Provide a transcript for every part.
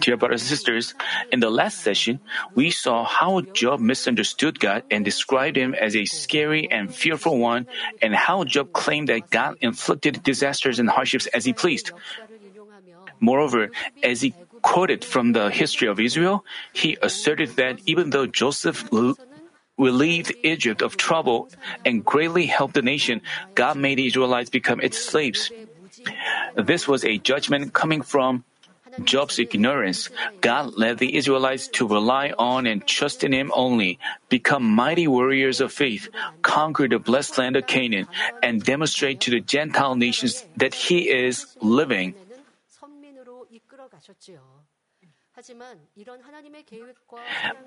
Dear brothers and sisters, in the last session, we saw how Job misunderstood God and described him as a scary and fearful one, and how Job claimed that God inflicted disasters and hardships as he pleased. Moreover, as he quoted from the history of Israel, he asserted that even though Joseph relieved Egypt of trouble and greatly helped the nation, God made the Israelites become its slaves. This was a judgment coming from Job's ignorance, God led the Israelites to rely on and trust in Him only, become mighty warriors of faith, conquer the blessed land of Canaan, and demonstrate to the Gentile nations that He is living.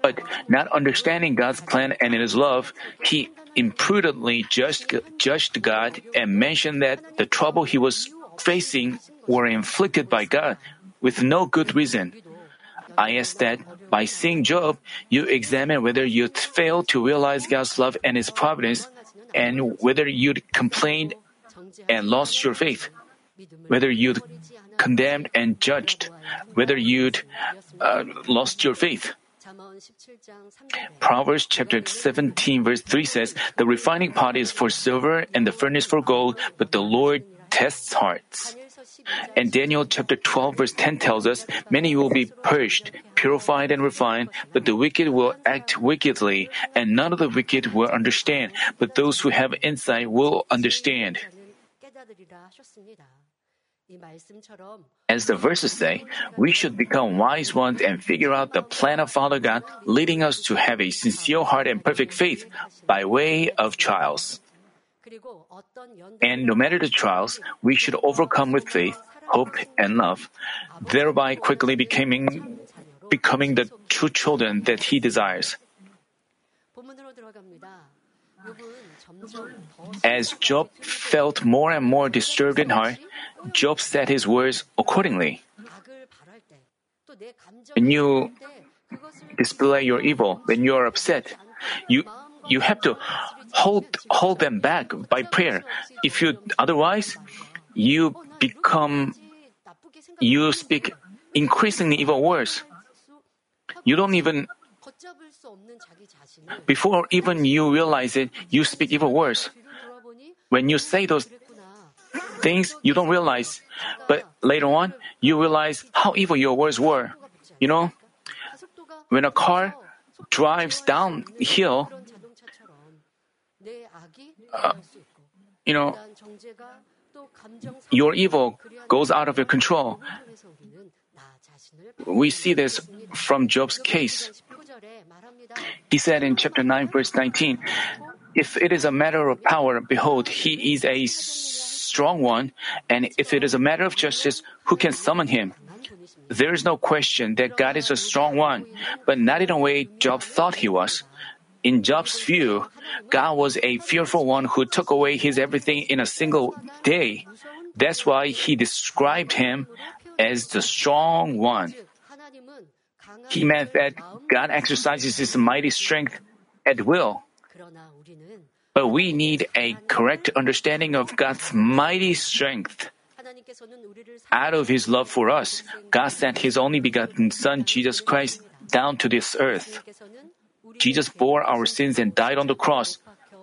But not understanding God's plan and His love, he imprudently judged, judged God and mentioned that the trouble he was facing were inflicted by God with no good reason. I ask that by seeing Job, you examine whether you failed to realize God's love and His providence, and whether you'd complained and lost your faith, whether you'd condemned and judged, whether you'd uh, lost your faith. Proverbs chapter 17 verse 3 says, The refining pot is for silver and the furnace for gold, but the Lord tests hearts. And Daniel chapter 12 verse 10 tells us, Many will be purged, purified and refined, but the wicked will act wickedly, and none of the wicked will understand, but those who have insight will understand. As the verses say, we should become wise ones and figure out the plan of Father God, leading us to have a sincere heart and perfect faith by way of trials. And no matter the trials, we should overcome with faith, hope, and love, thereby quickly becoming, becoming the true children that He desires. As Job felt more and more disturbed in heart, Job said his words accordingly. When you display your evil, when you are upset, you you have to hold hold them back by prayer. If you otherwise, you become you speak increasingly evil words. You don't even before even you realize it, you speak evil words. When you say those things, you don't realize, but later on, you realize how evil your words were. You know, when a car drives downhill, you know, your evil goes out of your control. We see this from Job's case. He said in chapter 9, verse 19, If it is a matter of power, behold, he is a strong one, and if it is a matter of justice, who can summon him? There is no question that God is a strong one, but not in a way Job thought he was. In Job's view, God was a fearful one who took away his everything in a single day. That's why he described him as the strong one. He meant that God exercises his mighty strength at will. But we need a correct understanding of God's mighty strength. Out of his love for us, God sent his only begotten Son, Jesus Christ, down to this earth. Jesus bore our sins and died on the cross,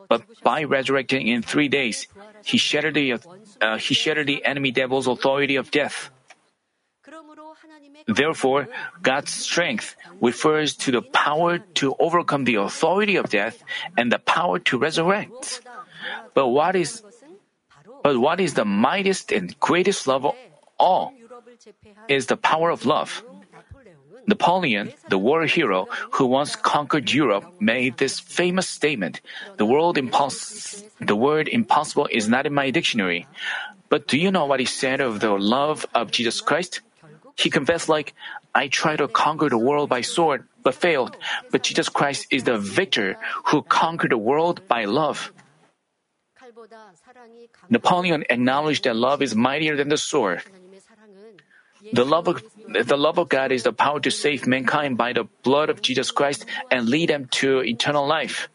but by resurrecting in three days, he shattered the, uh, he shattered the enemy devil's authority of death. Therefore, God's strength refers to the power to overcome the authority of death and the power to resurrect. But what is but what is the mightiest and greatest love of all is the power of love. Napoleon, the war hero who once conquered Europe, made this famous statement The, world impos- the word impossible is not in my dictionary. But do you know what he said of the love of Jesus Christ? He confessed, like, I tried to conquer the world by sword, but failed. But Jesus Christ is the victor who conquered the world by love. Napoleon acknowledged that love is mightier than the sword. The love of the love of God is the power to save mankind by the blood of Jesus Christ and lead them to eternal life.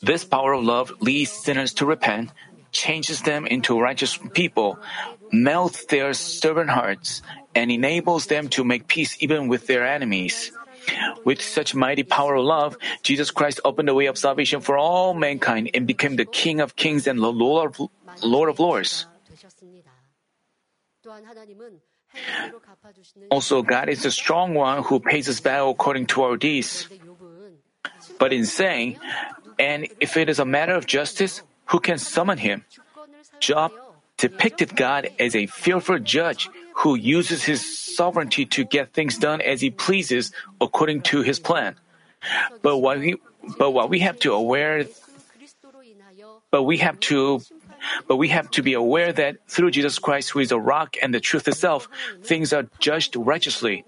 This power of love leads sinners to repent, changes them into righteous people, melts their stubborn hearts, and enables them to make peace even with their enemies. With such mighty power of love, Jesus Christ opened the way of salvation for all mankind and became the King of kings and the Lord of, Lord of lords. Also, God is the strong one who pays us back according to our deeds. But in saying, and if it is a matter of justice, who can summon him? Job depicted God as a fearful judge who uses his sovereignty to get things done as he pleases according to his plan. But what we but what we have to aware but we have to but we have to be aware that through Jesus Christ, who is the rock and the truth itself, things are judged righteously.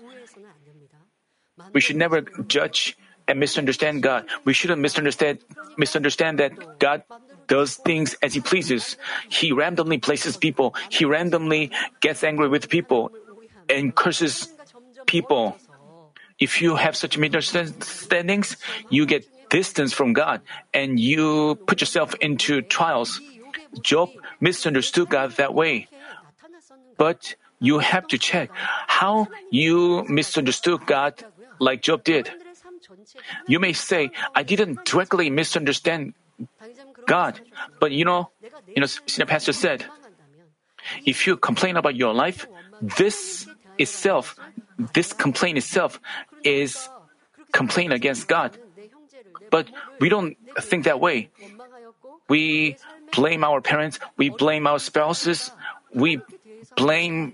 We should never judge and misunderstand God. We shouldn't misunderstand misunderstand that God does things as he pleases. He randomly places people. He randomly gets angry with people and curses people. If you have such misunderstandings, you get distance from God and you put yourself into trials. Job misunderstood God that way. But you have to check how you misunderstood God like Job did. You may say, I didn't directly misunderstand God. But you know, you know, senior pastor said, if you complain about your life, this itself, this complaint itself is complaint against God. But we don't think that way. We blame our parents, we blame our spouses, we blame,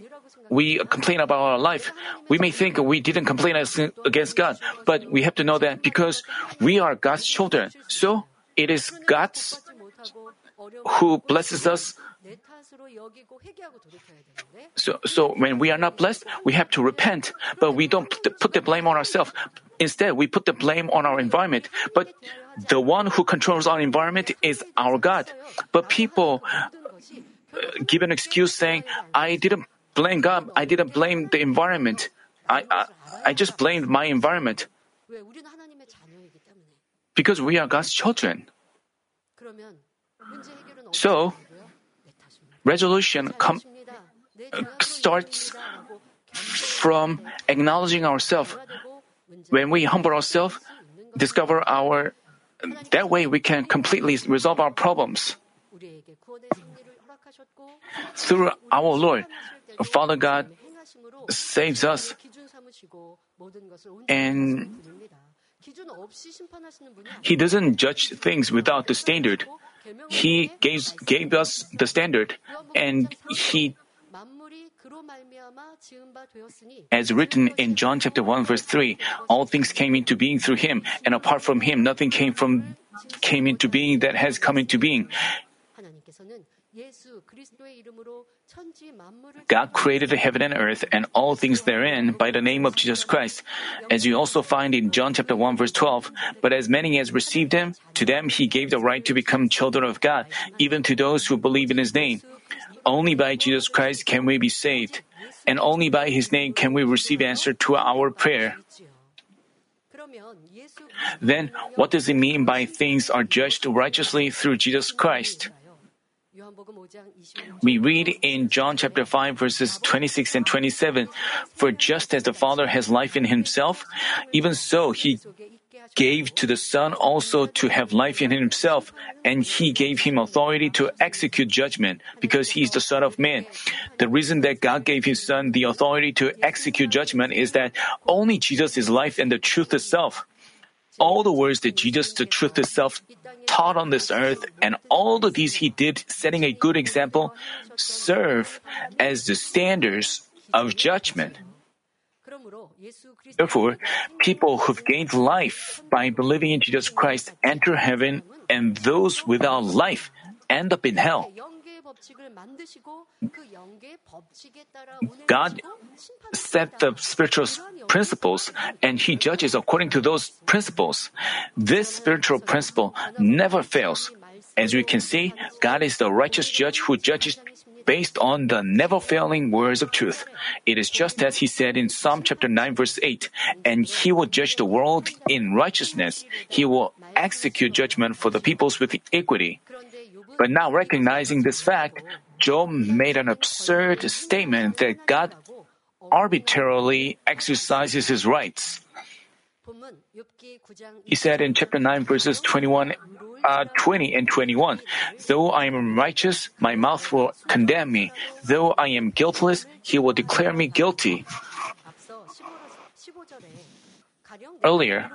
we complain about our life. We may think we didn't complain against God, but we have to know that because we are God's children. So it is God's who blesses us. So, so when we are not blessed, we have to repent, but we don't put the, blame on ourselves. Instead, we put the blame on our environment. But the one who controls our environment is our God. But people uh, give an excuse saying, I didn't blame God, I didn't blame the environment. I, I, I just blamed my environment because we are God's children. So, resolution com- uh, starts from acknowledging ourselves. When we humble ourselves, discover our that way we can completely resolve our problems. Through our Lord, Father God saves us. And he doesn't judge things without the standard. He gave, gave us the standard, and He as written in John chapter 1 verse 3, all things came into being through him, and apart from him nothing came from came into being that has come into being. God created the heaven and earth and all things therein by the name of Jesus Christ, as you also find in John chapter 1 verse 12. But as many as received him, to them he gave the right to become children of God, even to those who believe in his name. Only by Jesus Christ can we be saved, and only by his name can we receive answer to our prayer. Then, what does it mean by things are judged righteously through Jesus Christ? We read in John chapter 5 verses 26 and 27, For just as the Father has life in himself, even so he gave to the Son also to have life in himself, and he gave him authority to execute judgment, because he is the Son of Man. The reason that God gave his Son the authority to execute judgment is that only Jesus is life and the truth itself all the words that Jesus, the truth itself, taught on this earth and all the deeds he did, setting a good example, serve as the standards of judgment. Therefore, people who've gained life by believing in Jesus Christ enter heaven, and those without life end up in hell. God set the spiritual principles and He judges according to those principles. This spiritual principle never fails. As we can see, God is the righteous judge who judges based on the never failing words of truth. It is just as he said in Psalm chapter 9 verse 8, and he will judge the world in righteousness. He will execute judgment for the peoples with equity. But now recognizing this fact, Job made an absurd statement that God arbitrarily exercises his rights. He said in chapter 9, verses 21, uh, 20 and 21, Though I am righteous, my mouth will condemn me. Though I am guiltless, he will declare me guilty. Earlier,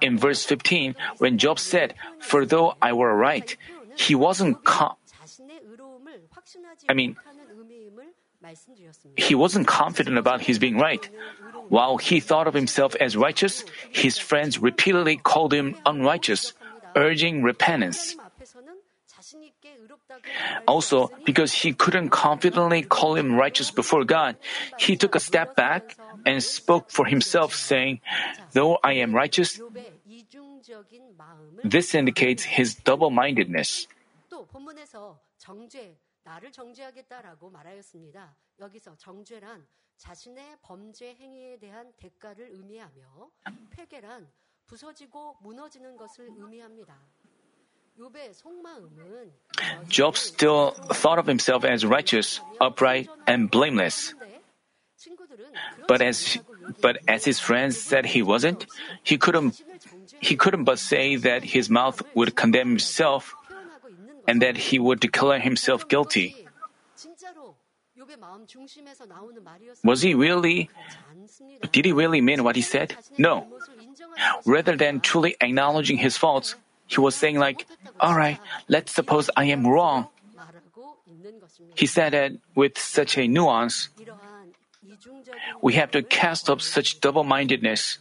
in verse 15, when Job said, For though I were right, he wasn't com- I mean, he wasn't confident about his being right. While he thought of himself as righteous, his friends repeatedly called him unrighteous, urging repentance. Also, because he couldn't confidently call him righteous before God, he took a step back and spoke for himself, saying, Though I am righteous, this indicates his double mindedness. 나를 정죄하겠다라고 말하였습니다. 여기서 정죄란 자신의 범죄 행위에 대한 대가를 의미하며 폐계란 부서지고 무너지는 것을 의미합니다. Job still thought of himself as righteous, upright, and blameless. But as but as his friends said he wasn't, he couldn't he couldn't but say that his mouth would condemn himself and that he would declare himself guilty. Was he really did he really mean what he said? No. Rather than truly acknowledging his faults, he was saying like, all right, let's suppose I am wrong. He said it with such a nuance. We have to cast off such double-mindedness.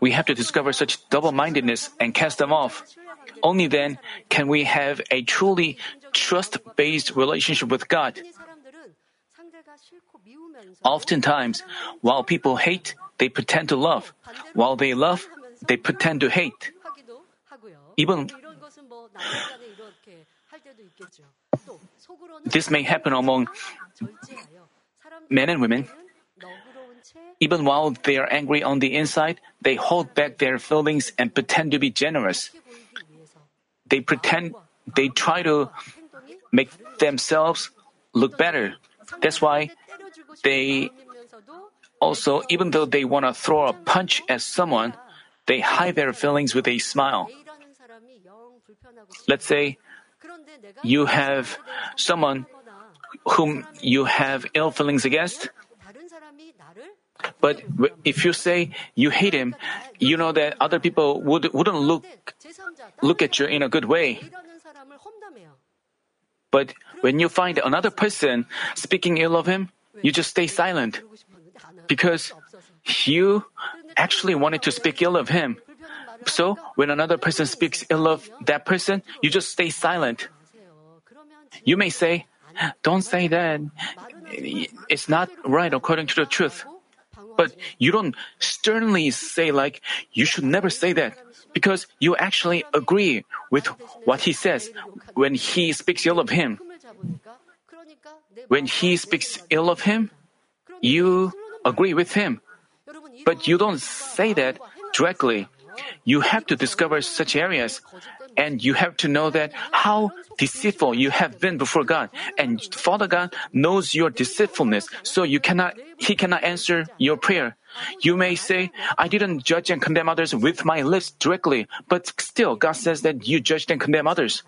We have to discover such double-mindedness and cast them off. Only then can we have a truly trust-based relationship with God. Oftentimes, while people hate, they pretend to love. While they love, they pretend to hate. Even this may happen among men and women. Even while they are angry on the inside, they hold back their feelings and pretend to be generous. They pretend, they try to make themselves look better. That's why they also, even though they want to throw a punch at someone, they hide their feelings with a smile. Let's say you have someone whom you have ill feelings against, but if you say you hate him, you know that other people would, wouldn't look, look at you in a good way. But when you find another person speaking ill of him, you just stay silent because you actually wanted to speak ill of him. So when another person speaks ill of that person, you just stay silent. You may say, don't say that. It's not right according to the truth. But you don't sternly say like, you should never say that. Because you actually agree with what he says when he speaks ill of him. When he speaks ill of him, you agree with him. But you don't say that directly. You have to discover such areas and you have to know that how deceitful you have been before God. And Father God knows your deceitfulness, so you cannot, He cannot answer your prayer. You may say, I didn't judge and condemn others with my lips directly, but still God says that you judged and condemn others.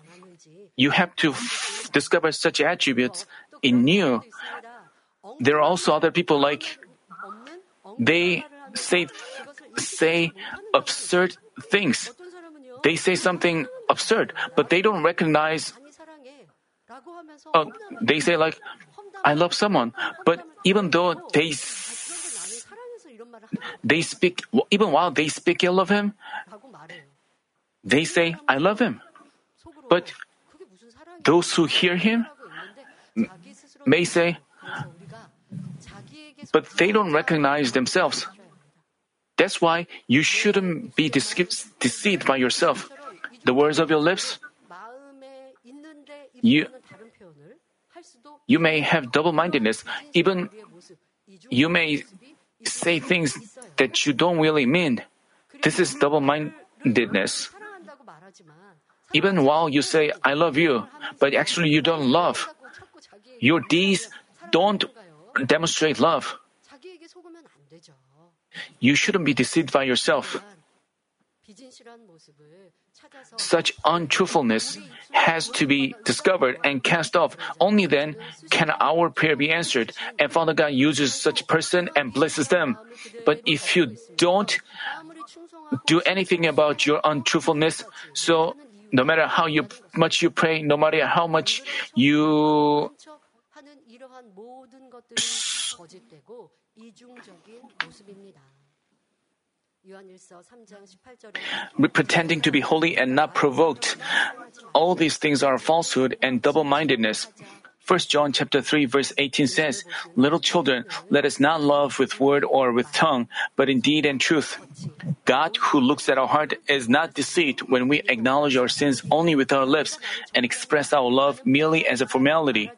You have to f- discover such attributes in you. There are also other people like they say say absurd things. They say something absurd, but they don't recognize. Uh, they say like, "I love someone," but even though they they speak, even while they speak ill of him, they say, "I love him," but those who hear him may say, but they don't recognize themselves. That's why you shouldn't be deceived by yourself. The words of your lips, you, you may have double mindedness. Even you may say things that you don't really mean. This is double mindedness. Even while you say, I love you, but actually you don't love, your deeds don't demonstrate love. You shouldn't be deceived by yourself. Such untruthfulness has to be discovered and cast off. Only then can our prayer be answered, and Father God uses such person and blesses them. But if you don't do anything about your untruthfulness, so no matter how you, much you pray, no matter how much you pretending to be holy and not provoked. All these things are falsehood and double-mindedness. 1 John chapter 3 verse 18 says, Little children, let us not love with word or with tongue, but in deed and truth. God who looks at our heart is not deceived when we acknowledge our sins only with our lips and express our love merely as a formality.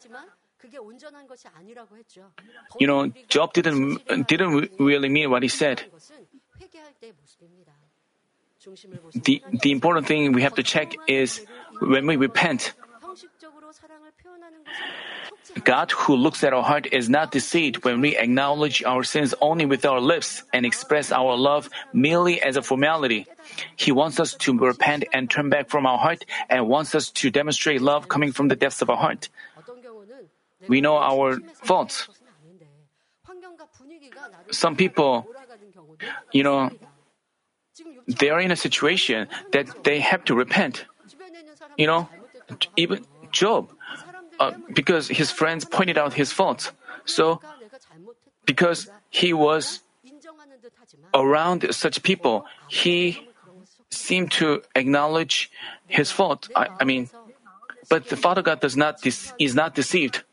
You know, Job didn't didn't really mean what he said. The, the important thing we have to check is when we repent. God who looks at our heart is not deceived when we acknowledge our sins only with our lips and express our love merely as a formality. He wants us to repent and turn back from our heart and wants us to demonstrate love coming from the depths of our heart. We know our faults. Some people, you know, they are in a situation that they have to repent. You know, even Job, uh, because his friends pointed out his faults. So, because he was around such people, he seemed to acknowledge his fault. I, I mean, but the Father God does not is not deceived.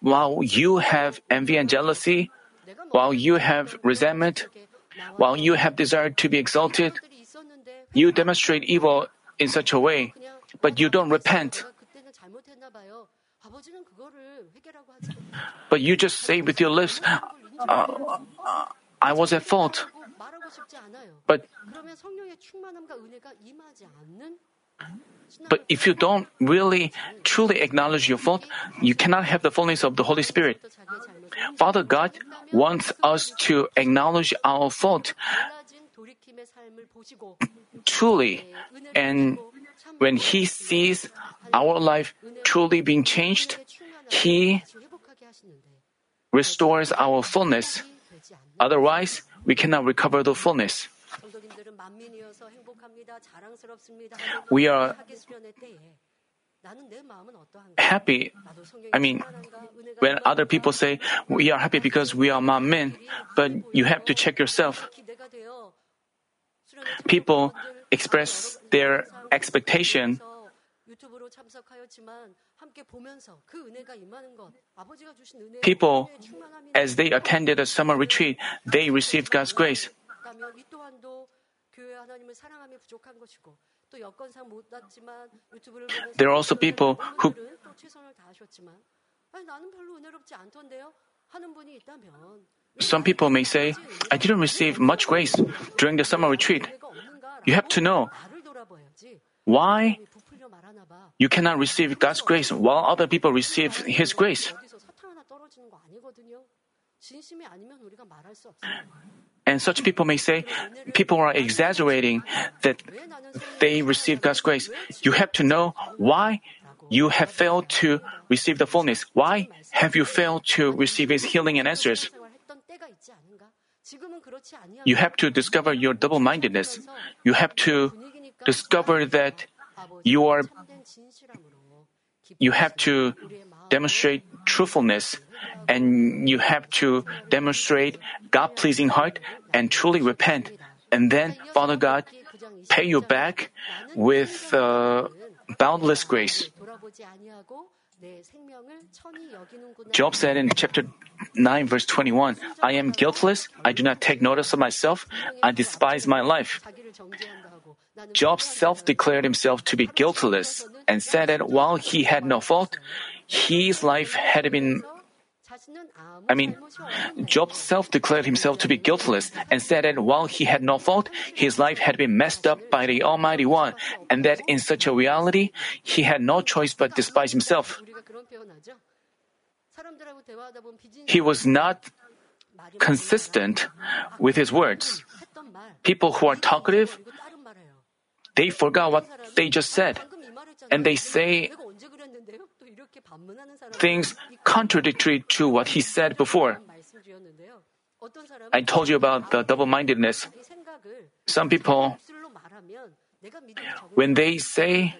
While you have envy and jealousy, while you have resentment, while you have desire to be exalted, you demonstrate evil in such a way, but you don't repent. But you just say with your lips, uh, uh, I was at fault. But but if you don't really truly acknowledge your fault, you cannot have the fullness of the Holy Spirit. Father God wants us to acknowledge our fault truly, and when He sees our life truly being changed, He restores our fullness. Otherwise, we cannot recover the fullness. We are happy. I mean, when other people say we are happy because we are manmin, but you have to check yourself. People express their expectation. People, as they attended a summer retreat, they received God's grace. There are also people who some people may say, I didn't receive much grace during the summer retreat. You have to know why you cannot receive God's grace while other people receive His grace. And such people may say, people are exaggerating that they receive God's grace. You have to know why you have failed to receive the fullness. Why have you failed to receive His healing and answers? You have to discover your double mindedness. You have to discover that you are, you have to demonstrate truthfulness and you have to demonstrate God pleasing heart and truly repent. And then Father God pay you back with uh, boundless grace. Job said in chapter 9, verse 21, I am guiltless, I do not take notice of myself, I despise my life. Job self declared himself to be guiltless and said that while he had no fault, his life had been I mean, Job self declared himself to be guiltless and said that while he had no fault, his life had been messed up by the Almighty One, and that in such a reality, he had no choice but despise himself. He was not consistent with his words. People who are talkative, they forgot what they just said, and they say things contradictory to what he said before. I told you about the double mindedness. Some people, when they say,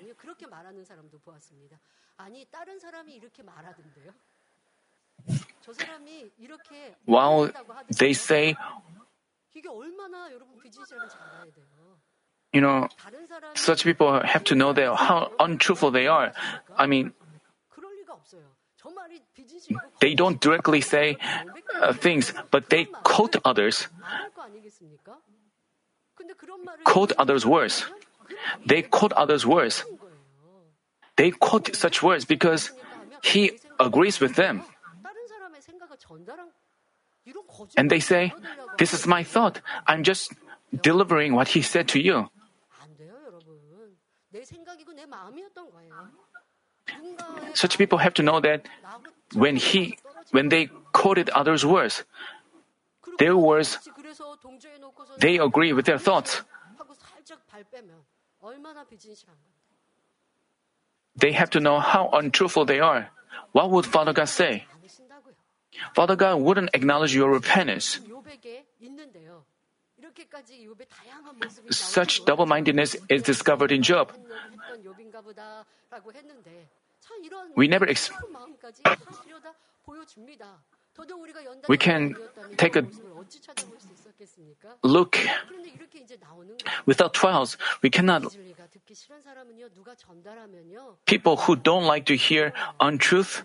while they say, you know, such people have to know that how untruthful they are. I mean, they don't directly say uh, things, but they quote others. Quote others' words. They quote others' words. They quote such words because he agrees with them. And they say, This is my thought. I'm just delivering what he said to you. Such people have to know that when he when they quoted others' words, their words they agree with their thoughts. They have to know how untruthful they are. What would Father God say? Father God wouldn't acknowledge your repentance. Such double mindedness is discovered in Job. We never ex- we can take a look without trials. We cannot. People who don't like to hear untruth,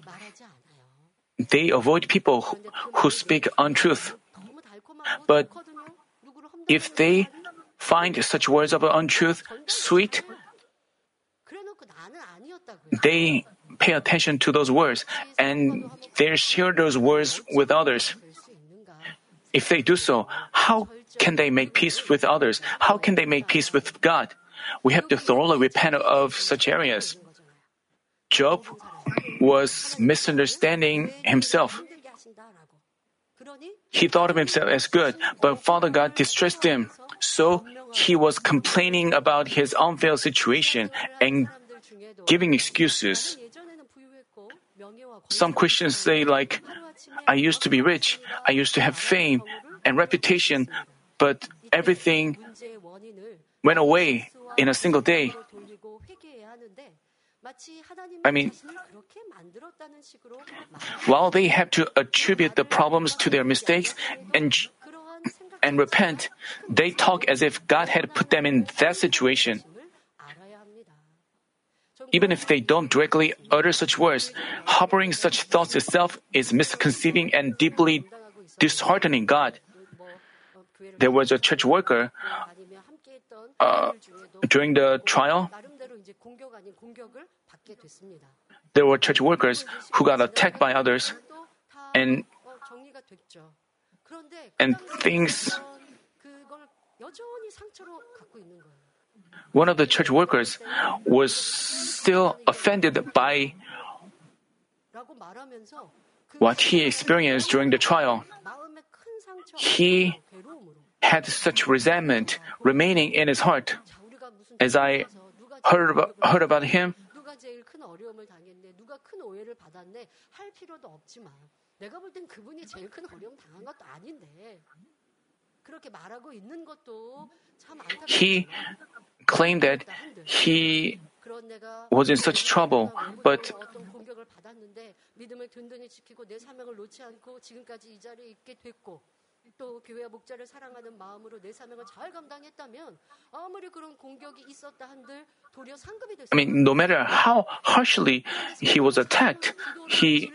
they avoid people who, who speak untruth. But if they find such words of untruth sweet, they pay attention to those words and they share those words with others. If they do so, how can they make peace with others? How can they make peace with God? We have to thoroughly repent of such areas. Job was misunderstanding himself. He thought of himself as good, but Father God distressed him. So he was complaining about his unfair situation and giving excuses. Some Christians say, like, I used to be rich, I used to have fame and reputation, but everything went away in a single day. I mean, while they have to attribute the problems to their mistakes and and repent, they talk as if God had put them in that situation. Even if they don't directly utter such words, harboring such thoughts itself is misconceiving and deeply disheartening God. There was a church worker uh, during the trial. There were church workers who got attacked by others, and and things. One of the church workers was still offended by what he experienced during the trial. He had such resentment remaining in his heart. As I heard about, heard about him, he claimed that he was in such trouble, but 또 교회 목자를 사랑하는 마음으로 내 사명을 잘 감당했다면 아무리 그런 공격이 있었다 한들 도리어 상급이 됐어. I mean, no matter how harshly he was attacked, he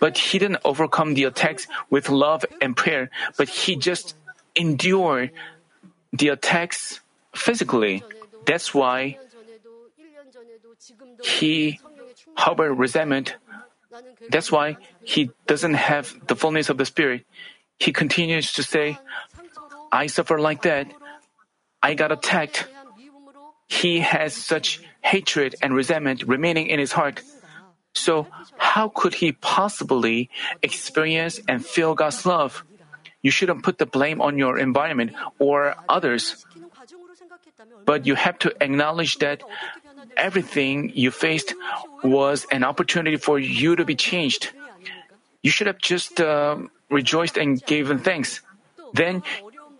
but he didn't overcome the attacks with love and prayer, but he just endured the attacks physically. That's why he harbored resentment That's why he doesn't have the fullness of the Spirit. He continues to say, I suffer like that. I got attacked. He has such hatred and resentment remaining in his heart. So, how could he possibly experience and feel God's love? You shouldn't put the blame on your environment or others. But you have to acknowledge that everything you faced was an opportunity for you to be changed. You should have just uh, rejoiced and given thanks. Then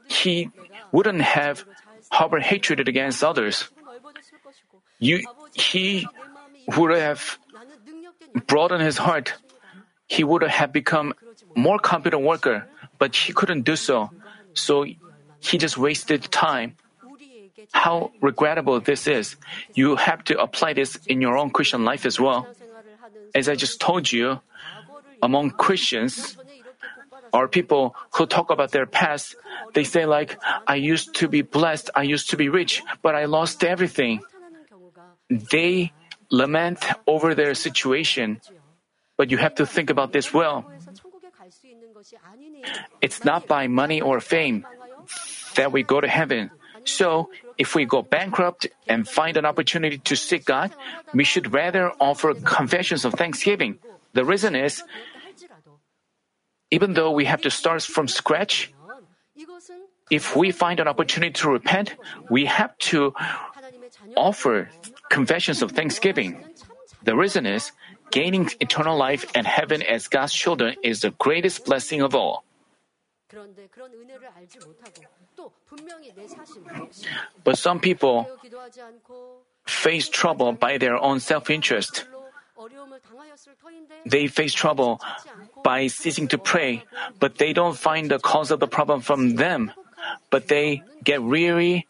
he wouldn't have harbored hatred against others. You, he would have broadened his heart. He would have become more competent worker, but he couldn't do so. So he just wasted time. How regrettable this is. You have to apply this in your own Christian life as well. As I just told you, among Christians, are people who talk about their past. They say like, I used to be blessed, I used to be rich, but I lost everything. They lament over their situation. But you have to think about this well. It's not by money or fame that we go to heaven. So, if we go bankrupt and find an opportunity to seek God, we should rather offer confessions of thanksgiving. The reason is, even though we have to start from scratch, if we find an opportunity to repent, we have to offer confessions of thanksgiving. The reason is, gaining eternal life and heaven as God's children is the greatest blessing of all. But some people face trouble by their own self interest. They face trouble by ceasing to pray, but they don't find the cause of the problem from them. But they get weary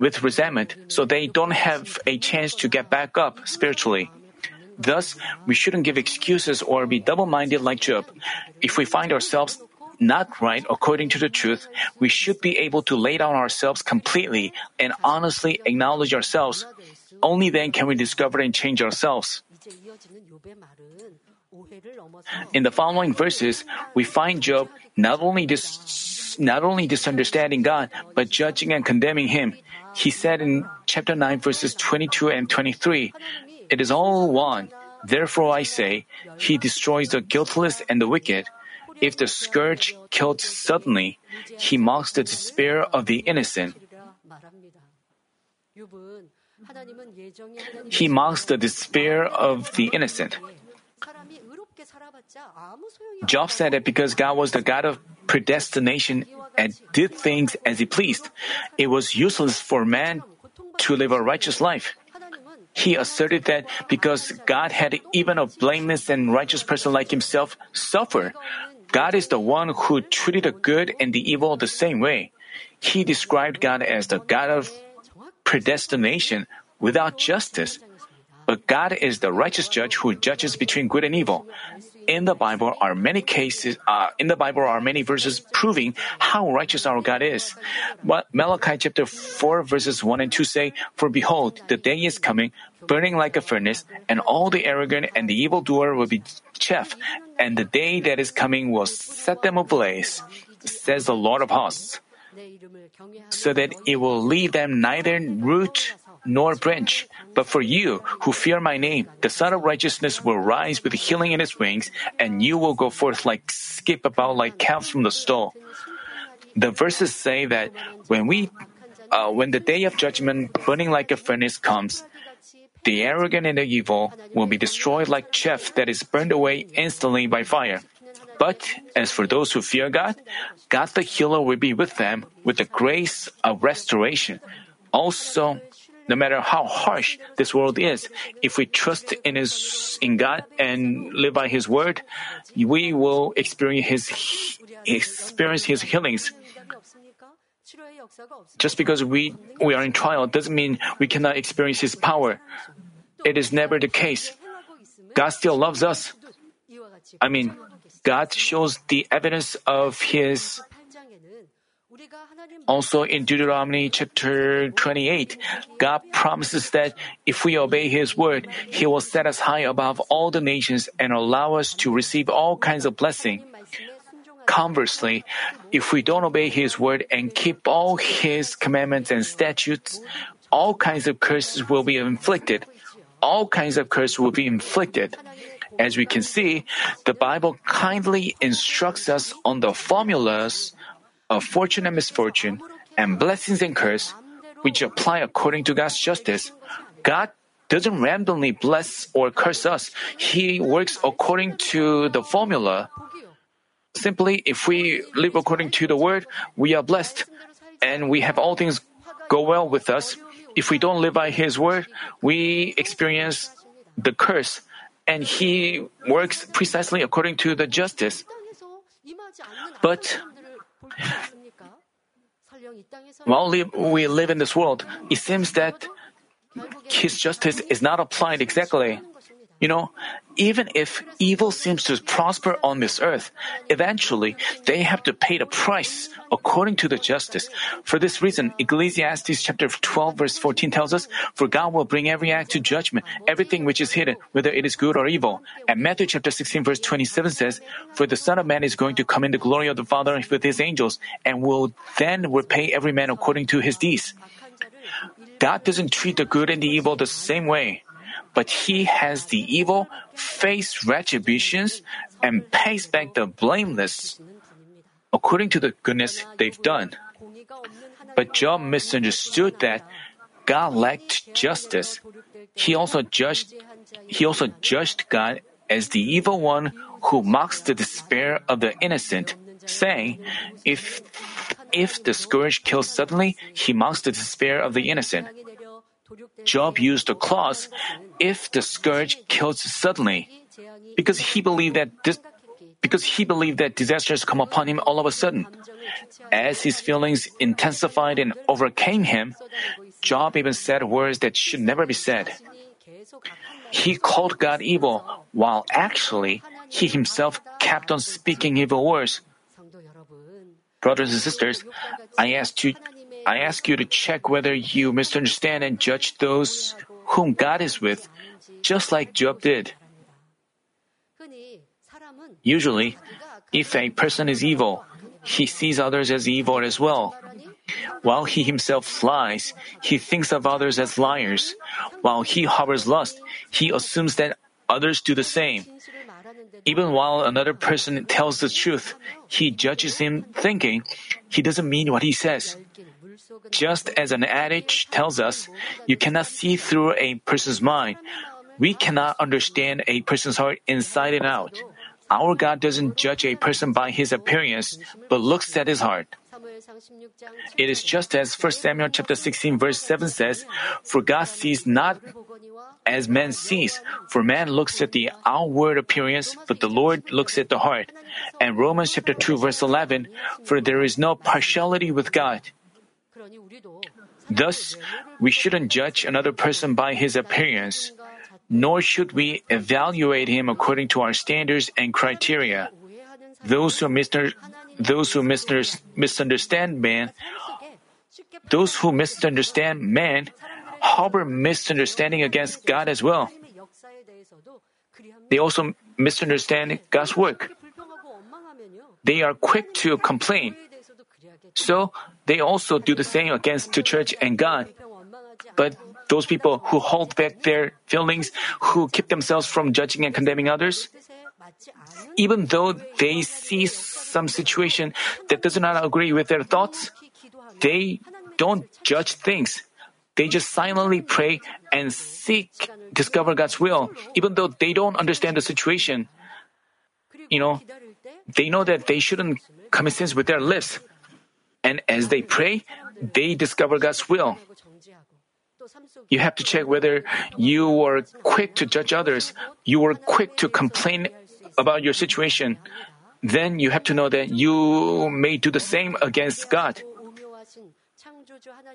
with resentment, so they don't have a chance to get back up spiritually. Thus, we shouldn't give excuses or be double minded like Job. If we find ourselves not right according to the truth, we should be able to lay down ourselves completely and honestly acknowledge ourselves. Only then can we discover and change ourselves. In the following verses, we find Job not only dis- not only misunderstanding God, but judging and condemning him. He said in chapter 9 verses 22 and 23, It is all one. Therefore I say, He destroys the guiltless and the wicked. If the scourge killed suddenly, He mocks the despair of the innocent. He mocks the despair of the innocent. Job said that because God was the God of predestination and did things as he pleased, it was useless for man to live a righteous life. He asserted that because God had even a blameless and righteous person like himself suffer, God is the one who treated the good and the evil the same way. He described God as the God of predestination without justice. But God is the righteous judge who judges between good and evil. In the Bible are many cases. Uh, in the Bible are many verses proving how righteous our God is. But Malachi chapter four verses one and two say, "For behold, the day is coming, burning like a furnace, and all the arrogant and the evildoer will be chaff, and the day that is coming will set them ablaze," says the Lord of hosts, so that it will leave them neither root nor branch. But for you who fear my name, the Sun of Righteousness will rise with healing in his wings, and you will go forth like skip about like calves from the stall. The verses say that when we, uh, when the day of judgment burning like a furnace comes, the arrogant and the evil will be destroyed like chaff that is burned away instantly by fire. But as for those who fear God, God the healer will be with them with the grace of restoration. Also, no matter how harsh this world is, if we trust in His in God and live by His word, we will experience His experience His healings. Just because we we are in trial doesn't mean we cannot experience His power. It is never the case. God still loves us. I mean, God shows the evidence of His Also in Deuteronomy chapter 28, God promises that if we obey His word, He will set us high above all the nations and allow us to receive all kinds of blessing. Conversely, if we don't obey His word and keep all His commandments and statutes, all kinds of curses will be inflicted. All kinds of curses will be inflicted. As we can see, the Bible kindly instructs us on the formulas of fortune and misfortune, and blessings and curse, which apply according to God's justice. God doesn't randomly bless or curse us. He works according to the formula. Simply, if we live according to the word, we are blessed, and we have all things go well with us. If we don't live by His word, we experience the curse, and He works precisely according to the justice. But while we live in this world, it seems that His justice is not applied exactly. You know, even if evil seems to prosper on this earth, eventually they have to pay the price according to the justice. For this reason, Ecclesiastes chapter 12 verse 14 tells us, For God will bring every act to judgment, everything which is hidden, whether it is good or evil. And Matthew chapter 16 verse 27 says, For the Son of Man is going to come in the glory of the Father with his angels, and will then repay every man according to his deeds. God doesn't treat the good and the evil the same way but he has the evil face retributions and pays back the blameless according to the goodness they've done. But Job misunderstood that God lacked justice. He also judged he also judged God as the evil one who mocks the despair of the innocent, saying, If if the scourge kills suddenly, he mocks the despair of the innocent. Job used the clause, if the scourge kills suddenly, because he believed that this, because he believed that disasters come upon him all of a sudden. As his feelings intensified and overcame him, Job even said words that should never be said. He called God evil, while actually he himself kept on speaking evil words. Brothers and sisters, I ask you, I ask you to check whether you misunderstand and judge those whom God is with, just like Job did. Usually, if a person is evil, he sees others as evil as well. While he himself lies, he thinks of others as liars. While he harbors lust, he assumes that others do the same. Even while another person tells the truth, he judges him thinking he doesn't mean what he says. Just as an adage tells us, you cannot see through a person's mind. We cannot understand a person's heart inside and out. Our God doesn't judge a person by his appearance, but looks at his heart. It is just as 1 Samuel chapter 16 verse 7 says, For God sees not as man sees, for man looks at the outward appearance, but the Lord looks at the heart. And Romans chapter 2 verse 11, For there is no partiality with God. Thus, we shouldn't judge another person by his appearance, nor should we evaluate him according to our standards and criteria. Those who, mister, those who mister, misunderstand man, those who misunderstand man, harbor misunderstanding against God as well. They also misunderstand God's work. They are quick to complain. So they also do the same against the church and God. But those people who hold back their feelings, who keep themselves from judging and condemning others, even though they see some situation that does not agree with their thoughts, they don't judge things. They just silently pray and seek discover God's will, even though they don't understand the situation. You know, they know that they shouldn't commit sins with their lips, and as they pray, they discover God's will. You have to check whether you were quick to judge others, you were quick to complain about your situation. Then you have to know that you may do the same against God.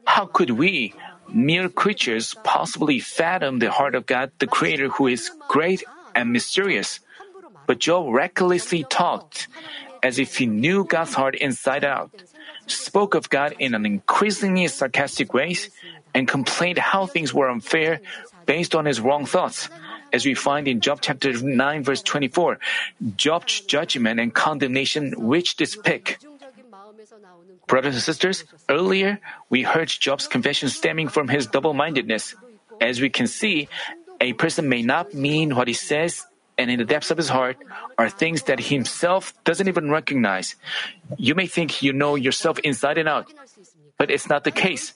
How could we, mere creatures, possibly fathom the heart of God, the Creator, who is great and mysterious? But Job recklessly talked as if he knew God's heart inside out, spoke of God in an increasingly sarcastic ways, and complained how things were unfair based on his wrong thoughts. As we find in Job chapter 9 verse 24, Job's judgment and condemnation reached its peak. Brothers and sisters, earlier we heard Job's confession stemming from his double-mindedness. As we can see, a person may not mean what he says, and in the depths of his heart are things that he himself doesn't even recognize. You may think you know yourself inside and out, but it's not the case.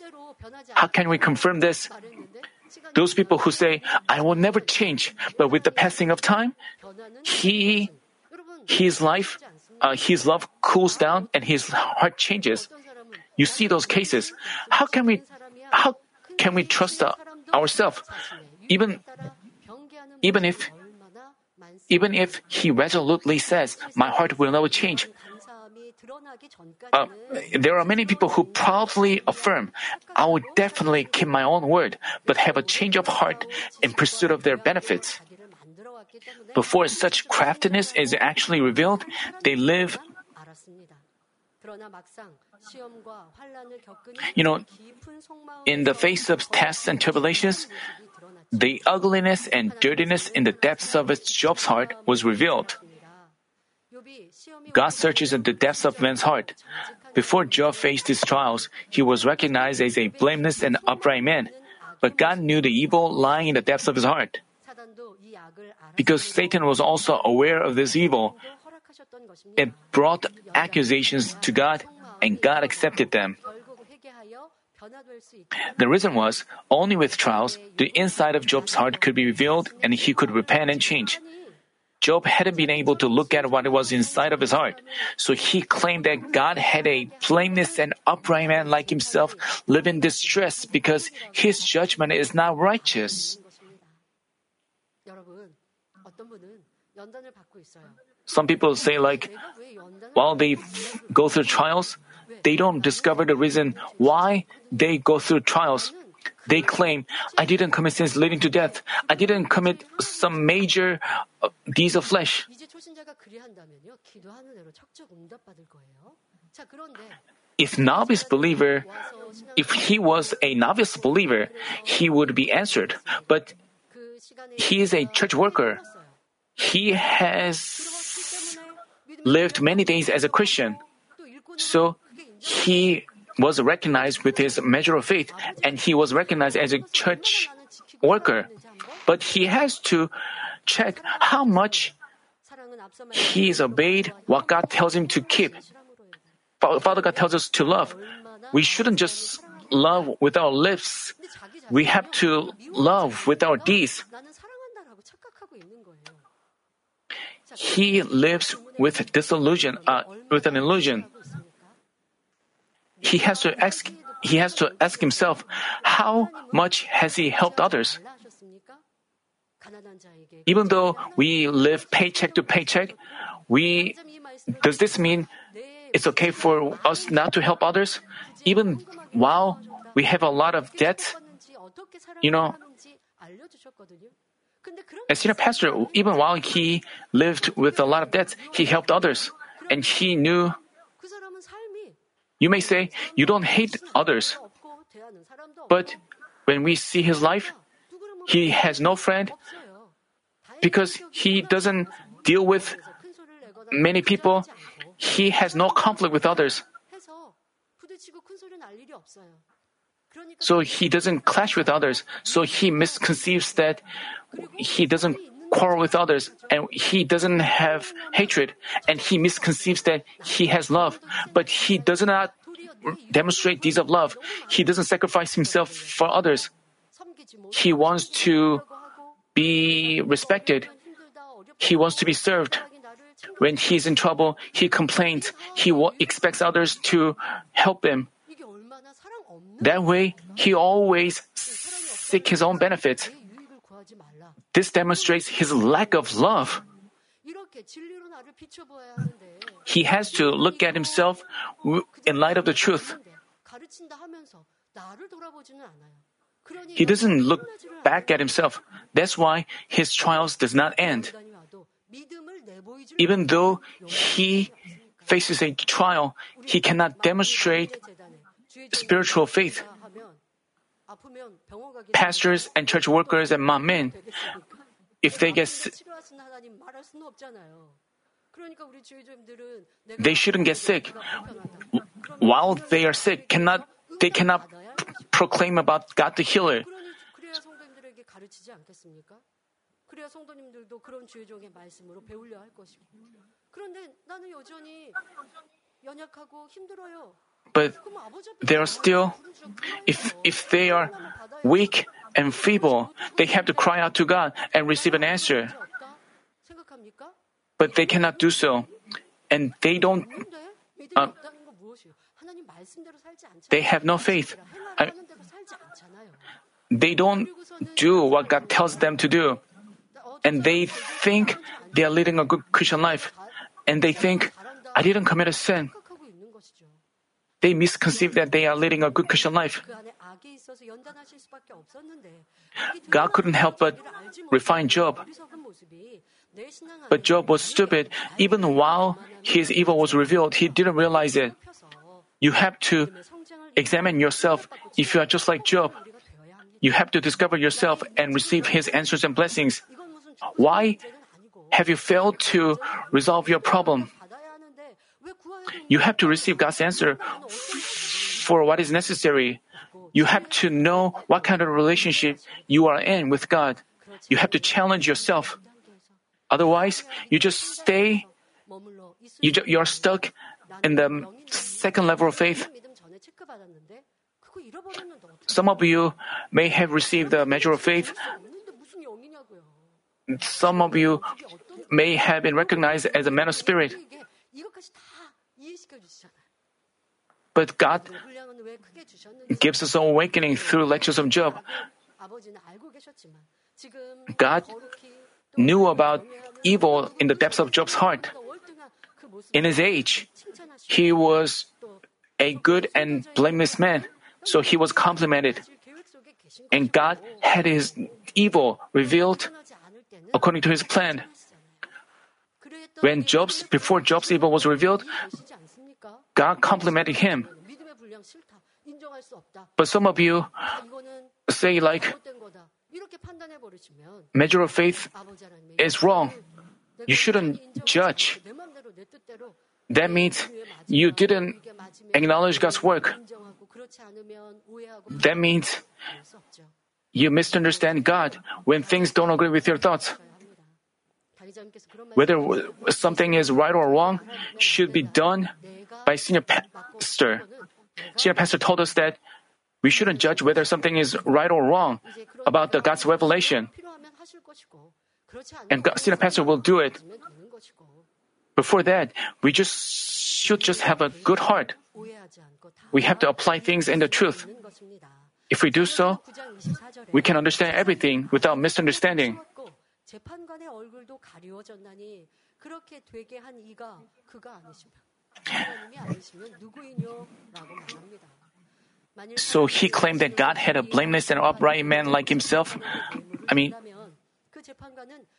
How can we confirm this? Those people who say, I will never change, but with the passing of time, he, his life, uh, his love cools down and his heart changes. You see those cases. How can we, how can we trust uh, ourselves? Even, even if, even if he resolutely says, my heart will never change, uh, there are many people who proudly affirm, I will definitely keep my own word, but have a change of heart in pursuit of their benefits. Before such craftiness is actually revealed, they live. You know, in the face of tests and tribulations, the ugliness and dirtiness in the depths of Job's heart was revealed. God searches in the depths of man's heart. Before Job faced his trials, he was recognized as a blameless and upright man. But God knew the evil lying in the depths of his heart. Because Satan was also aware of this evil, it brought accusations to God, and God accepted them. The reason was only with trials the inside of Job's heart could be revealed and he could repent and change. Job hadn't been able to look at what was inside of his heart, so he claimed that God had a blameless and upright man like himself live in distress because his judgment is not righteous. Some people say like, while they f- go through trials, they don't discover the reason why they go through trials. They claim, I didn't commit sins leading to death. I didn't commit some major uh, deeds of flesh. If novice believer, if he was a novice believer, he would be answered. But he is a church worker. He has lived many days as a Christian. So he was recognized with his measure of faith and he was recognized as a church worker. But he has to check how much he is obeyed what God tells him to keep. Father God tells us to love. We shouldn't just love with our lips. We have to love with our deeds. He lives with disillusion, uh, with an illusion he has to ask he has to ask himself how much has he helped others? Even though we live paycheck to paycheck we does this mean it's okay for us not to help others? Even while we have a lot of debt you know as senior pastor even while he lived with a lot of debts he helped others and he knew you may say you don't hate others. But when we see his life, he has no friend because he doesn't deal with many people. He has no conflict with others. So he doesn't clash with others. So he misconceives that he doesn't quarrel with others and he doesn't have hatred and he misconceives that he has love, but he does not demonstrate deeds of love. He doesn't sacrifice himself for others. He wants to be respected. He wants to be served. When he's in trouble, he complains. He expects others to help him. That way, he always seek his own benefits. This demonstrates his lack of love. He has to look at himself in light of the truth. He doesn't look back at himself. That's why his trials does not end. Even though he faces a trial, he cannot demonstrate spiritual faith. Pastors and church workers and men, if they get sick, they shouldn't get sick. While they are sick, cannot they cannot proclaim about God the healer but they are still, if, if they are weak and feeble, they have to cry out to God and receive an answer. But they cannot do so. And they don't, uh, they have no faith. I, they don't do what God tells them to do. And they think they are leading a good Christian life. And they think, I didn't commit a sin. They misconceive that they are leading a good Christian life. God couldn't help but refine Job. But Job was stupid. Even while his evil was revealed, he didn't realize it. You have to examine yourself if you are just like Job. You have to discover yourself and receive his answers and blessings. Why have you failed to resolve your problem? You have to receive God's answer for what is necessary. You have to know what kind of relationship you are in with God. You have to challenge yourself. Otherwise, you just stay, you, you're stuck in the second level of faith. Some of you may have received the measure of faith, some of you may have been recognized as a man of spirit. But God gives us an awakening through lectures of Job. God knew about evil in the depths of Job's heart. In his age, he was a good and blameless man, so he was complimented. And God had his evil revealed according to his plan. When Job's before Job's evil was revealed, God complimented him. But some of you say like measure of faith is wrong. You shouldn't judge. That means you didn't acknowledge God's work. That means you misunderstand God when things don't agree with your thoughts. Whether something is right or wrong should be done by senior pastor. Senior pastor told us that we shouldn't judge whether something is right or wrong about the God's revelation. And God, senior pastor will do it. Before that, we just should just have a good heart. We have to apply things in the truth. If we do so, we can understand everything without misunderstanding. So he claimed that God had a blameless and upright man like himself. I mean,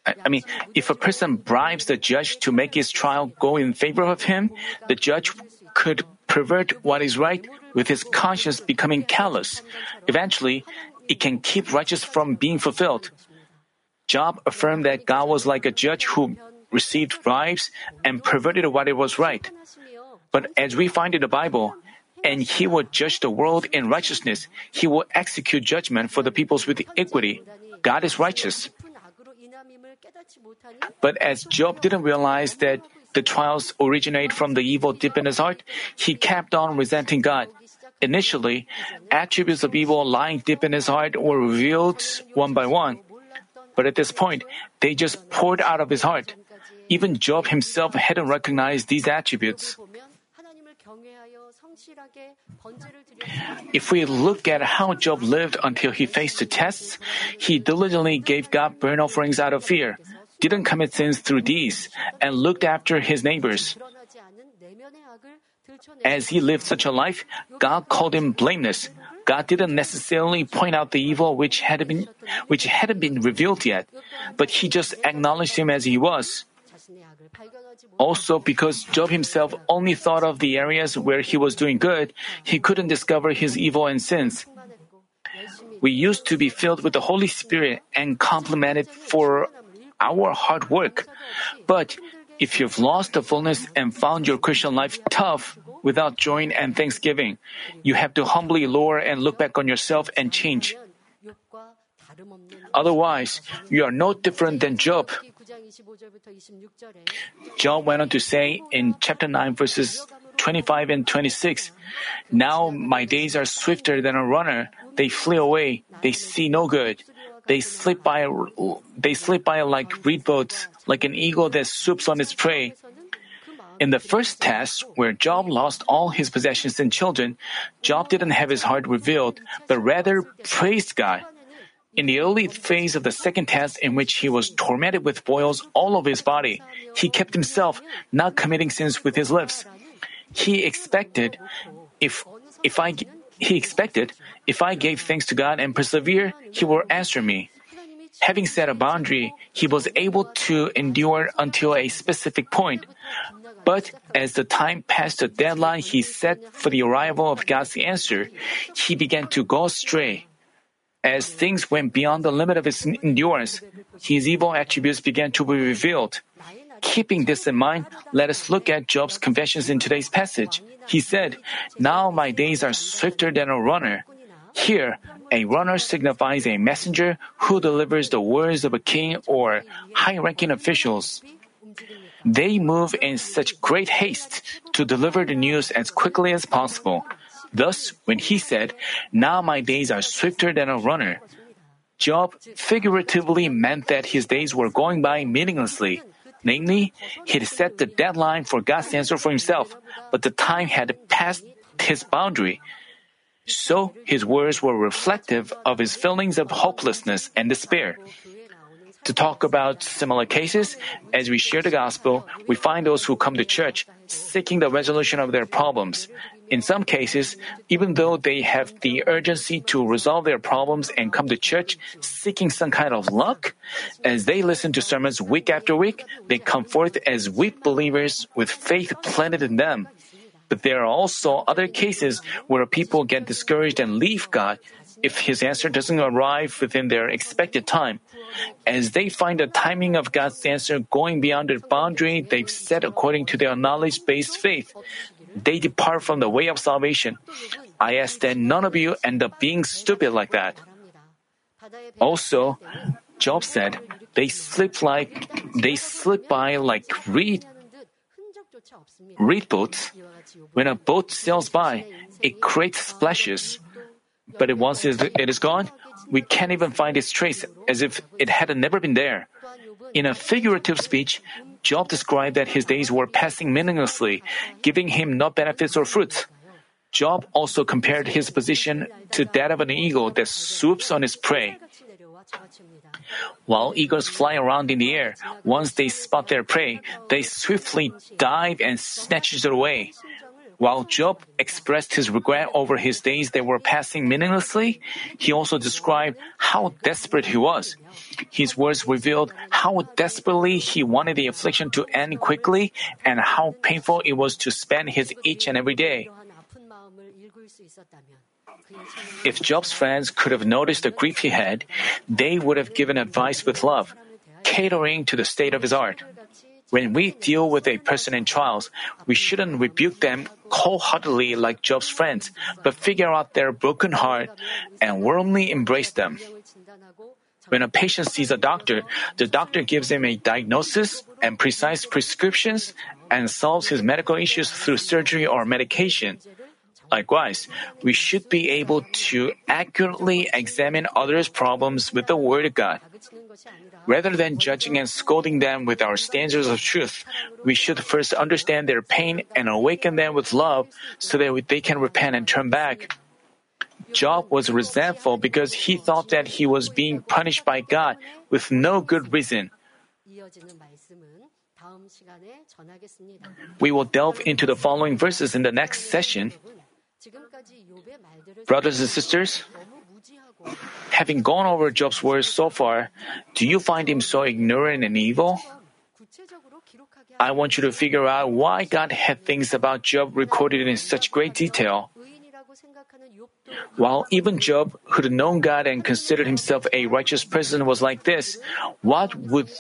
I, mean, if a person bribes the judge to make his trial go in favor of him, the judge could pervert what is right with his conscience becoming callous. Eventually, it can keep righteous from being fulfilled. Job affirmed that God was like a judge who received bribes and perverted what was right. But as we find in the Bible, and he will judge the world in righteousness, he will execute judgment for the peoples with equity. God is righteous. But as Job didn't realize that the trials originate from the evil deep in his heart, he kept on resenting God. Initially, attributes of evil lying deep in his heart were revealed one by one. But at this point, they just poured out of his heart. Even Job himself hadn't recognized these attributes. If we look at how Job lived until he faced the tests, he diligently gave God burnt offerings out of fear didn't commit sins through these, and looked after his neighbors. As he lived such a life, God called him blameless. God didn't necessarily point out the evil which had been which hadn't been revealed yet, but he just acknowledged him as he was. Also, because Job himself only thought of the areas where he was doing good, he couldn't discover his evil and sins. We used to be filled with the Holy Spirit and complimented for our hard work. But if you've lost the fullness and found your Christian life tough, without joy and thanksgiving, you have to humbly lower and look back on yourself and change. Otherwise, you are no different than Job. Job went on to say in chapter 9, verses 25 and 26 Now my days are swifter than a runner. They flee away. They see no good. They slip by, they slip by like reed boats, like an eagle that swoops on its prey. In the first test, where Job lost all his possessions and children, Job didn't have his heart revealed, but rather praised God. In the early phase of the second test, in which he was tormented with boils all over his body, he kept himself, not committing sins with his lips. He expected, if if I he expected, if I gave thanks to God and persevere, He will answer me. Having set a boundary, he was able to endure until a specific point. But as the time passed the deadline he set for the arrival of God's answer, he began to go astray. As things went beyond the limit of his endurance, his evil attributes began to be revealed. Keeping this in mind, let us look at Job's confessions in today's passage. He said, Now my days are swifter than a runner. Here, a runner signifies a messenger who delivers the words of a king or high ranking officials. They move in such great haste to deliver the news as quickly as possible. Thus, when he said, Now my days are swifter than a runner, Job figuratively meant that his days were going by meaninglessly. Namely, he'd set the deadline for God's answer for himself, but the time had passed his boundary. So his words were reflective of his feelings of hopelessness and despair. To talk about similar cases, as we share the gospel, we find those who come to church seeking the resolution of their problems. In some cases, even though they have the urgency to resolve their problems and come to church seeking some kind of luck, as they listen to sermons week after week, they come forth as weak believers with faith planted in them. But there are also other cases where people get discouraged and leave God if His answer doesn't arrive within their expected time. As they find the timing of God's answer going beyond the boundary they've set according to their knowledge based faith, they depart from the way of salvation. I ask that none of you end up being stupid like that. Also, Job said, they slip like they slip by like reed reed boats. When a boat sails by, it creates splashes. But once it is gone, we can't even find its trace as if it had never been there. In a figurative speech, Job described that his days were passing meaninglessly, giving him no benefits or fruits. Job also compared his position to that of an eagle that swoops on its prey. While eagles fly around in the air, once they spot their prey, they swiftly dive and snatch it away. While Job expressed his regret over his days that were passing meaninglessly, he also described how desperate he was. His words revealed how desperately he wanted the affliction to end quickly and how painful it was to spend his each and every day. If Job's friends could have noticed the grief he had, they would have given advice with love, catering to the state of his heart. When we deal with a person in trials, we shouldn't rebuke them cold-heartedly like Job's friends, but figure out their broken heart and warmly embrace them. When a patient sees a doctor, the doctor gives him a diagnosis and precise prescriptions and solves his medical issues through surgery or medication. Likewise, we should be able to accurately examine others' problems with the Word of God. Rather than judging and scolding them with our standards of truth, we should first understand their pain and awaken them with love so that they can repent and turn back. Job was resentful because he thought that he was being punished by God with no good reason. We will delve into the following verses in the next session. Brothers and sisters, having gone over Job's words so far, do you find him so ignorant and evil? I want you to figure out why God had things about Job recorded in such great detail. While even Job, who had known God and considered himself a righteous person, was like this, what would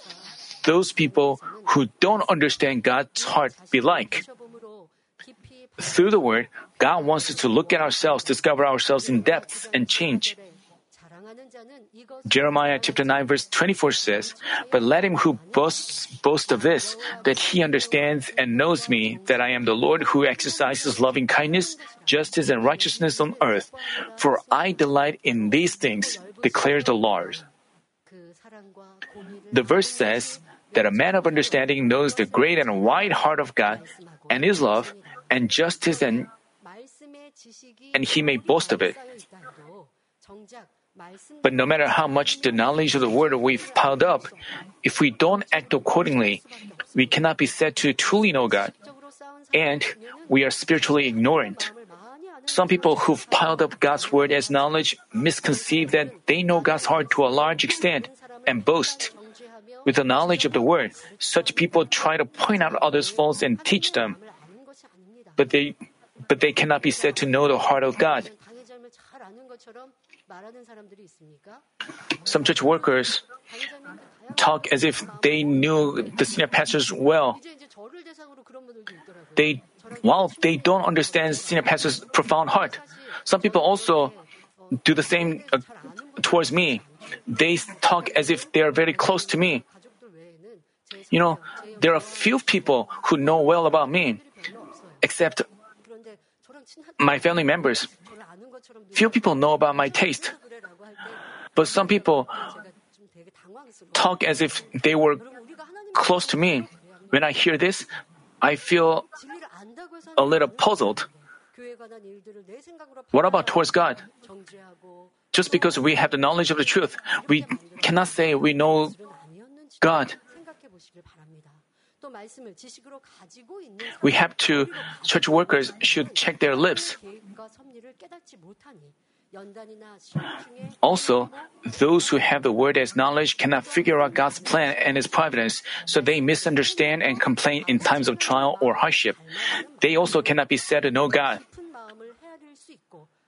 those people who don't understand God's heart be like? Through the Word, God wants us to look at ourselves, discover ourselves in depths, and change. Jeremiah chapter 9 verse 24 says, But let him who boasts boast of this, that he understands and knows me, that I am the Lord who exercises loving kindness, justice, and righteousness on earth. For I delight in these things, declares the Lord. The verse says that a man of understanding knows the great and wide heart of God and his love and justice and and he may boast of it. But no matter how much the knowledge of the word we've piled up, if we don't act accordingly, we cannot be said to truly know God. And we are spiritually ignorant. Some people who've piled up God's word as knowledge misconceive that they know God's heart to a large extent and boast. With the knowledge of the word, such people try to point out others' faults and teach them. But they but they cannot be said to know the heart of God. Some church workers talk as if they knew the senior pastors well. They, while they don't understand senior pastor's profound heart, some people also do the same uh, towards me. They talk as if they are very close to me. You know, there are few people who know well about me, except my family members. Few people know about my taste. But some people talk as if they were close to me. When I hear this, I feel a little puzzled. What about towards God? Just because we have the knowledge of the truth, we cannot say we know God. We have to, church workers should check their lips. Also, those who have the word as knowledge cannot figure out God's plan and His providence, so they misunderstand and complain in times of trial or hardship. They also cannot be said to know God.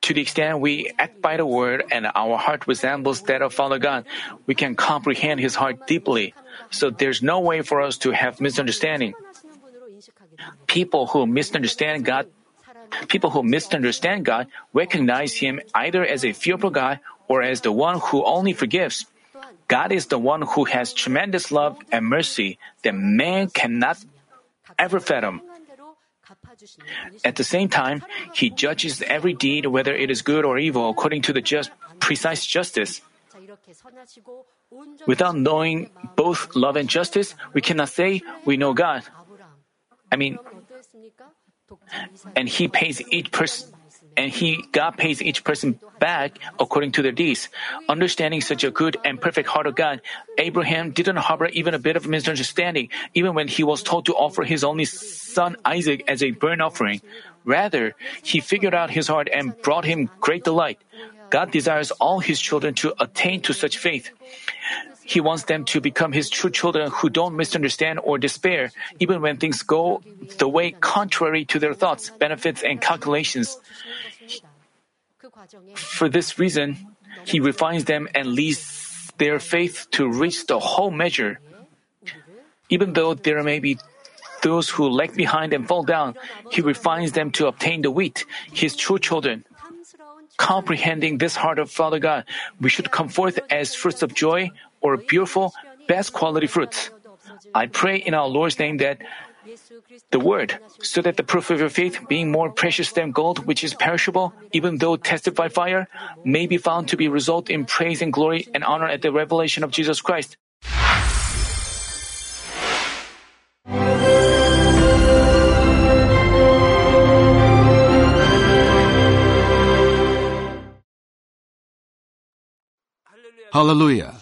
To the extent we act by the word and our heart resembles that of Father God, we can comprehend His heart deeply. So there's no way for us to have misunderstanding. People who misunderstand God People who misunderstand God recognize Him either as a fearful God or as the one who only forgives. God is the one who has tremendous love and mercy that man cannot ever fathom. At the same time, He judges every deed, whether it is good or evil, according to the just, precise justice. Without knowing both love and justice, we cannot say we know God. I mean, and he pays each person and he God pays each person back according to their deeds. Understanding such a good and perfect heart of God, Abraham didn't harbor even a bit of misunderstanding, even when he was told to offer his only son Isaac as a burnt offering. Rather, he figured out his heart and brought him great delight. God desires all his children to attain to such faith. He wants them to become His true children who don't misunderstand or despair, even when things go the way contrary to their thoughts, benefits, and calculations. For this reason, He refines them and leads their faith to reach the whole measure. Even though there may be those who lag behind and fall down, He refines them to obtain the wheat, His true children. Comprehending this heart of Father God, we should come forth as fruits of joy, or beautiful, best quality fruits. I pray in our Lord's name that the word, so that the proof of your faith, being more precious than gold, which is perishable, even though tested by fire, may be found to be result in praise and glory and honor at the revelation of Jesus Christ. Hallelujah.